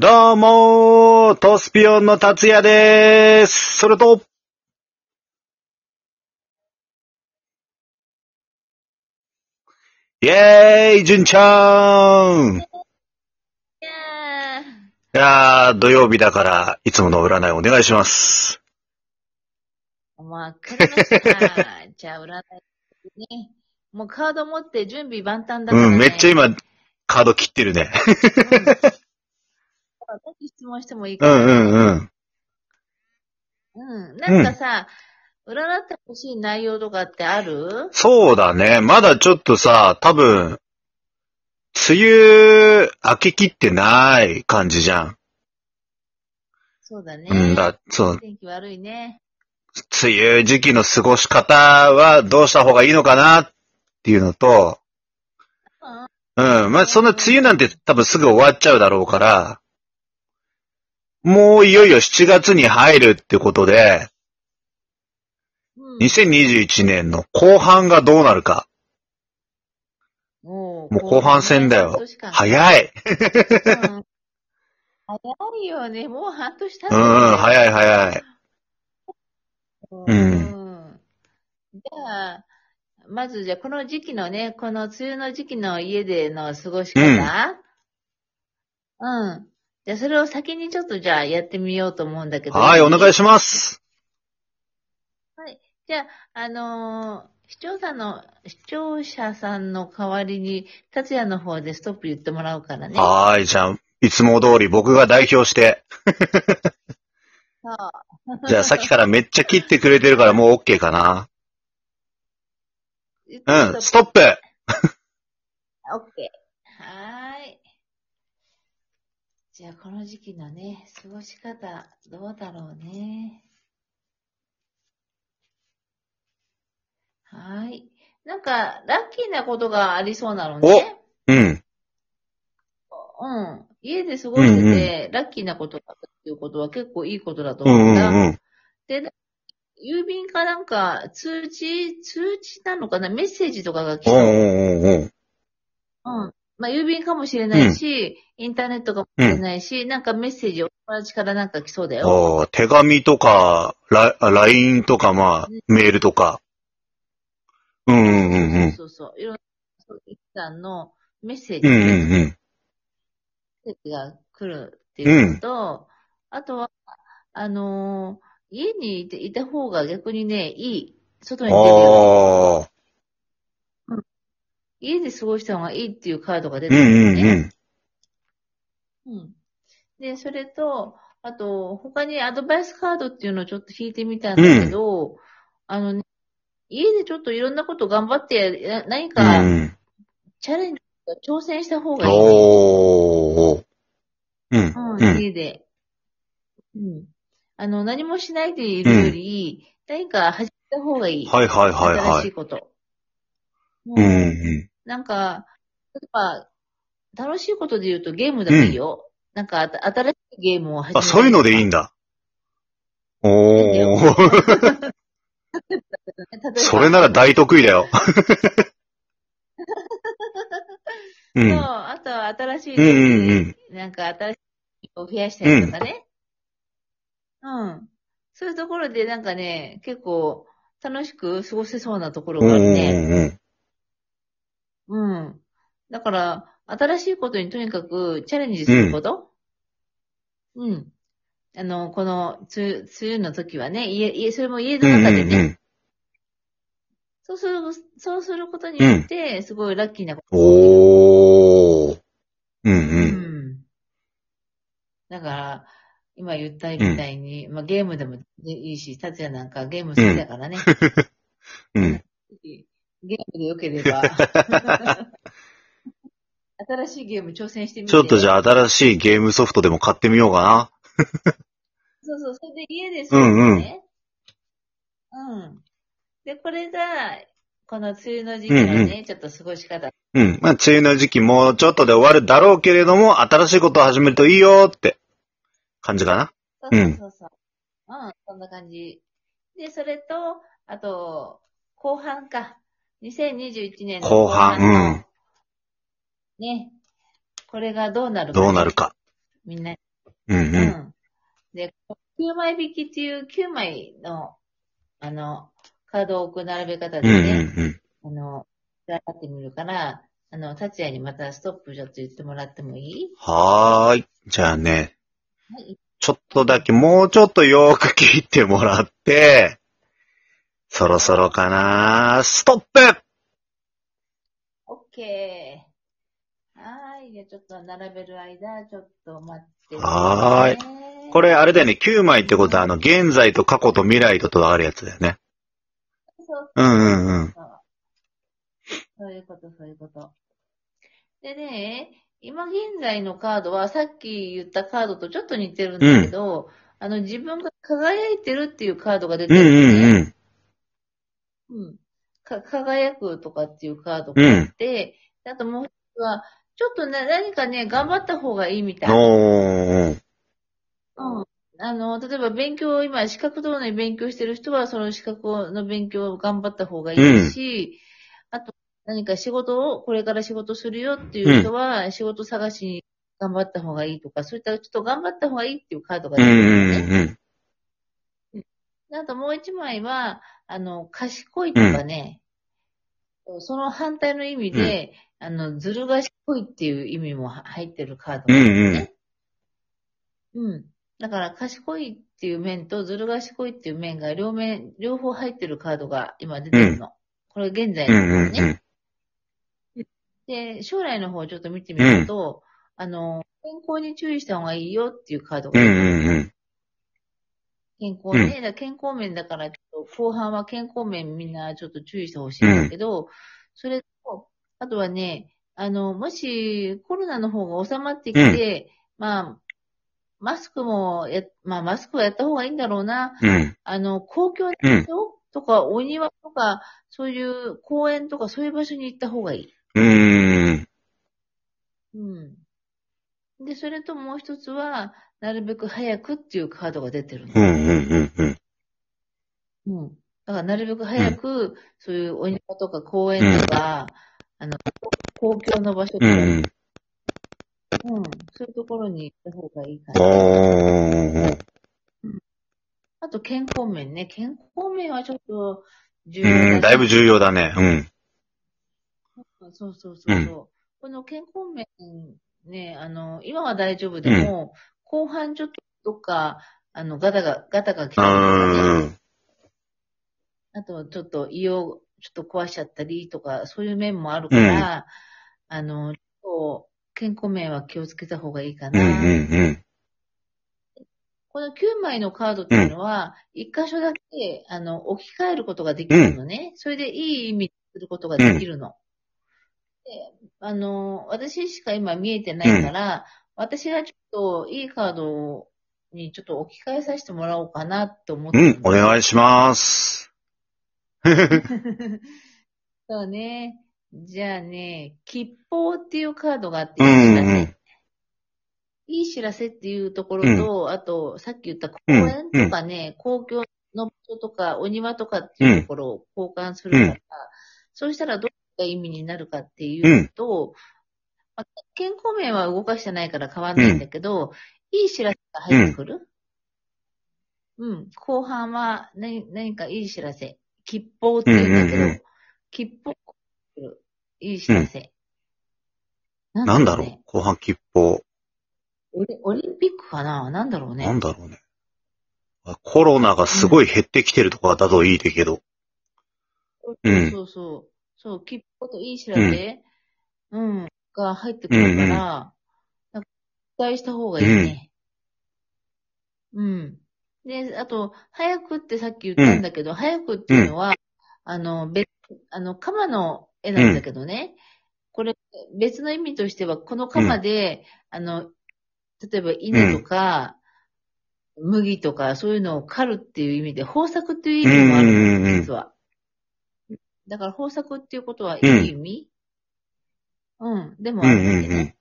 どうもー、トスピオンの達也でーす。それと、イェーイ、純ちゃんいいややー、土曜日だから、いつもの占いお願いします。ー、まあ、来るのさ、じゃあ占いね。もうカード持って準備万端だから、ね。うん、めっちゃ今、カード切ってるね。うん。何質問してもいいから。うんうんうん。うん。なんかさ、占ってほしい内容とかってある？そうだね。まだちょっとさ、多分、梅雨明けきってない感じじゃん。そうだね。うんだ、そう、天気悪いね。梅雨時期の過ごし方はどうした方がいいのかなっていうのと、うん。うん。まあ、そんな梅雨なんて多分すぐ終わっちゃうだろうから、もういよいよ7月に入るってことで、うん。2021年の後半がどうなるか。ももう後半戦だよ。早い。うん早いよね。もう半年経つうんうん、早い早い。うんじゃあ、まずじゃあこの時期のね、この梅雨の時期の家での過ごし方？うん。じゃあそれを先にちょっとじゃあやってみようと思うんだけど。はい、お願いします。じゃあ、あのー視聴者の、視聴者さんの代わりに、達也の方でストップ言ってもらうからね。はーい、じゃあ、いつも通り僕が代表して。そう。じゃあ、さっきからめっちゃ切ってくれてるからもう OK かな。うん、ストップオッケー。はーい。じゃあ、この時期のね、過ごし方、どうだろうね。はーい。なんか、ラッキーなことがありそうなのね。うん。うん。家で過ごしてて、ラッキーなことがあったっていうことは結構いいことだとうんう思うんだ。んうん。で、郵便かなんか、通知、通知なのかな？メッセージとかが来た。うん。まあ、郵便かもしれないし、インターネットかもしれないし、なんかメッセージお友達からなんか来そうだよ。ああ、手紙とか、ラ LINE とか、まあ、メールとか。うんうんうんうん。そうそう。いろんな、そう一旦のメッセージ、うんうメッんうん。セージが来るっていうのと、あとは、あのー家にいていた方が逆にね、いい。外に出るより。ああ、家で過ごした方がいいっていうカードが出うんてくるね。うんうん。うん。で、それと、あと、他にアドバイスカードっていうのをちょっと引いてみたんだけど、あのね、家でちょっといろんなこと頑張って、や何うかん。チャレンジ、挑戦した方がいい、おー。うんう。うんん。家で。うん。あの、何もしないでいるより、何か始めた方がいい。はいはいはい新はい。しいこと。うんうん。なんか、例えば、楽しいことで言うとゲームでもいいよ。なんかあた、新しいゲームを始めあ、そういうのでいいんだ。だ。おー。それなら大得意だよ。う そう、ん。あとは新しい、うんうんうん。なんか新しいを増やしたりとかね。うん。そういうところでなんかね、結構楽しく過ごせそうなところがあるうんうんね。うん。うん。だから、新しいことにとにかくチャレンジすること？うん。あの、この、つ、梅雨の時はね、家、家、それも家のうん中でね、うんうん。そうする、そうすることによって、すごいラッキーなことおー。うんう。うんん。だから、今言ったみたいに、まあゲームでもいいし、達也なんかゲーム好きだからね。うん。ゲームで良ければ。新しいゲーム挑戦してみて。ちょっとじあ。ゃあ新しいゲームソフトでも買ってみようかな。そうそう、それで家でそうね。うん、で、これが、この梅雨の時期のね、うんちょっと過ごし方。うん。まあ、梅雨の時期もうちょっとで終わるだろうけれども、新しいことを始めるといいよって感じかな。そうそうそうそう。うん、そんな感じ。で、それと、あと、後半か。2021年の後半のね。これがどうなるか、どうなるか。みんなにうん。うん。ん。で、9枚引きっていう9枚の、あの、カードを置く並べ方うん。うん。でね、うん。あの、やってみるから、あの、達也にまたストップちょっと言ってもらってもいい？はーい。じゃあね、はい。ちょっとだけ、もうちょっとよーく聞いてもらって、そろそろかなストップオッケー。はーい。じゃあちょっと並べる間、ちょっと待って、はーいこれあれだよね、9枚ってことは、あの、現在と過去と未来ととあるやつだよね。そううんうんうん。そうそういうこと、そういうこと。でね、今現在のカードはさっき言ったカードとちょっと似てるんだけど、あの自分が輝いてるっていうカードが出てうんるんですね。うんうん。うん。か輝くとかっていうカードがあって、あともう一つは、ちょっとね、何かね、頑張った方がいいみたい。おー。うん。あの、例えば勉強、今、資格等の勉強してる人は、その資格の勉強を頑張った方がいいし、あと、何か仕事を、これから仕事するよっていう人は、仕事探しに頑張った方がいいとか、そういった、ちょっと頑張った方がいいっていうカードが出てるんですね。んうん。であともう一枚は、あの、賢いとかね、その反対の意味で、あの、ずる賢いっていう意味もは入ってるカードなんですね。うん、だから、賢いっていう面とずる賢いっていう面が両面、両方入ってるカードが今出てるの。これ現在うんのうんね、うん。で、将来の方をちょっと見てみると、あの、健康に注意した方がいいよっていうカードがうん出てるうんうん。健康ね。だから健康面だから、後半は健康面みんなちょっと注意してほしいんだけど、それと、あとはね、あの、もしコロナの方が収まってきて、まあ、マスクもや、まあマスクはやった方がいいんだろうな。うん。あの、公共のうん場所とか、お庭とか、そういう公園とかそういう場所に行った方がいい。うん。うん。で、それともう一つは、なるべく早くっていうカードが出てるの。うんうんうんうん。うん。だから、なるべく早く、そういうお庭とか公園とか、あの、公共の場所とか、うんうん、うん。そういうところに行った方がいいかな。あと、健康面ね。健康面はちょっと重要だなうん、だいぶ重要だね。うん。そうそうそうそう。この健康面、ね、あの、今は大丈夫でも、後半ちょっとどっか、あの、ガタが、ガタが来うたりとか。あと、ちょっと胃をちょっと壊しちゃったりとか、そういう面もあるから、あの、ちょっと健康面は気をつけた方がいいかな。うんうんうん。この9枚のカードっていうのは、一箇所だけ、あの、置き換えることができるのね。それでいい意味することができるの。で、あの、私しか今見えてないから、私がちょっといいカードにちょっと置き換えさせてもらおうかなって思ってるうん、お願いします。そうね。じゃあね、吉報っていうカードがあって、ういい知らせ。んうん。いい知らせっていうところと、あと、さっき言った公園とかね、公共の場所とか、お庭とかっていうところを交換するから、うんそうしたらどった意味になるかっていうと、まあ健康面は動かしてないから変わんないんだけど、いい知らせが入ってくる。うん、後半は何何かいい知らせ。吉報っていうんだけど、うんうんうん吉報が来るいい知らせ。ななんだろう？後半吉報。オリオリンピックかな？なんだろうね。なんだろうね。コロナがすごい減ってきてるとかだといいけど。うんそうそう。そう、切符といい知らせ、うん、が入ってくるから、なんか期待した方がいいね。うん。で、あと、早くってさっき言ったんだけど、早くっていうのは、あの、別、あの、鎌の絵なんだけどね、これ、別の意味としては、この鎌で、あの、例えば稲とか、麦とか、そういうのを狩るっていう意味で、豊作っていう意味もあるうんうんうんの、実は。だから豊作っていうことはいい意味？うん、でもうんうあるわけんうんね。。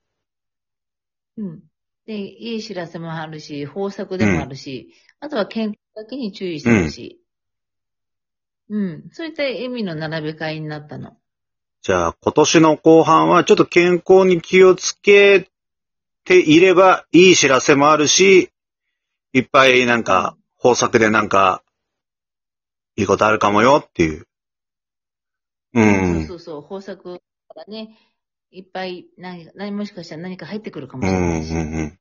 うん。で、いい知らせもあるし、豊作でもあるし、あとは健康だけに注意してほしい。うん。そういった意味の並べ替えになったの。じゃあ、今年の後半はちょっと健康に気をつけていればいい知らせもあるし、いっぱいなんか、豊作でなんか、いいことあるかもよっていう。う。そうんそうそう、豊作からね、いっぱい何、何もしかしたら何か入ってくるかもうん、うしれないし。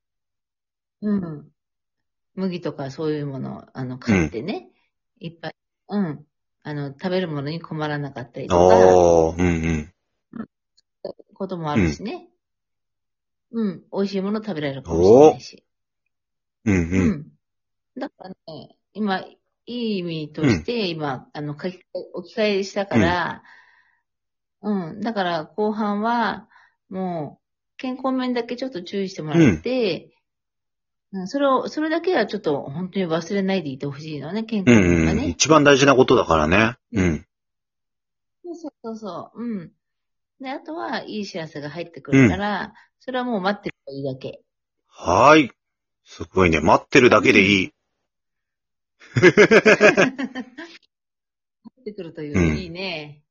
ん、うん。うん。麦とかそういうものを、あの、買ってね、いっぱい、うん。あの、食べるものに困らなかったりとか、うん、うん。こともあるしね。うん。美味しいもの食べられるかもしれないし。うん、ううん。ん。だからね、今、いい意味として、今、あの、書き置き換えしたから、うん。だから、後半は、もう、健康面だけちょっと注意してもらって、うん、それを、それだけはちょっと本当に忘れないでいてほしいのね、健う康面がん、うん。ね。一番大事なことだからね。うん。そうそうそうそう。うん。で、あとは、いい知らせが入ってくるから、それはもう待ってればいいだけ。はーい。すごいね。待ってるだけでいい。入ってくるという、うんいいね。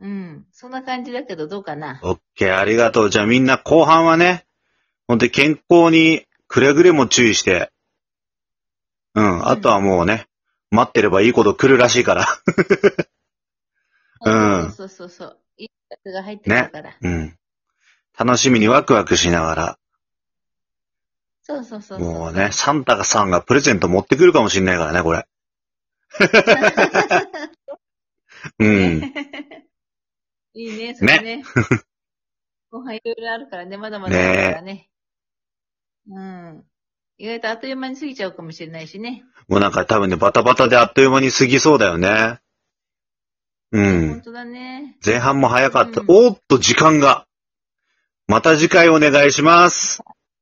うん。そんな感じだけど、どうかな？オッケー、ありがとう。じゃあみんな後半はね、ほんとに健康にくれぐれも注意して。うん。あとはもうね、待ってればいいこと来るらしいから。うんそうそうそう。いい知らせが入ってくるから。うん。楽しみにワクワクしながら。そうそうそうそう。もうね、サンタさんがプレゼント持ってくるかもしんないからね、これ。うん。いいね、それね。後半いろいろあるからね、まだまだあるからね。うん。意外とあっという間に過ぎちゃうかもしれないしね。もうなんか多分ね、バタバタであっという間に過ぎそうだよね。う本ん。当だね。前半も早かった。うんおーっと、時間が。また次回お願いします。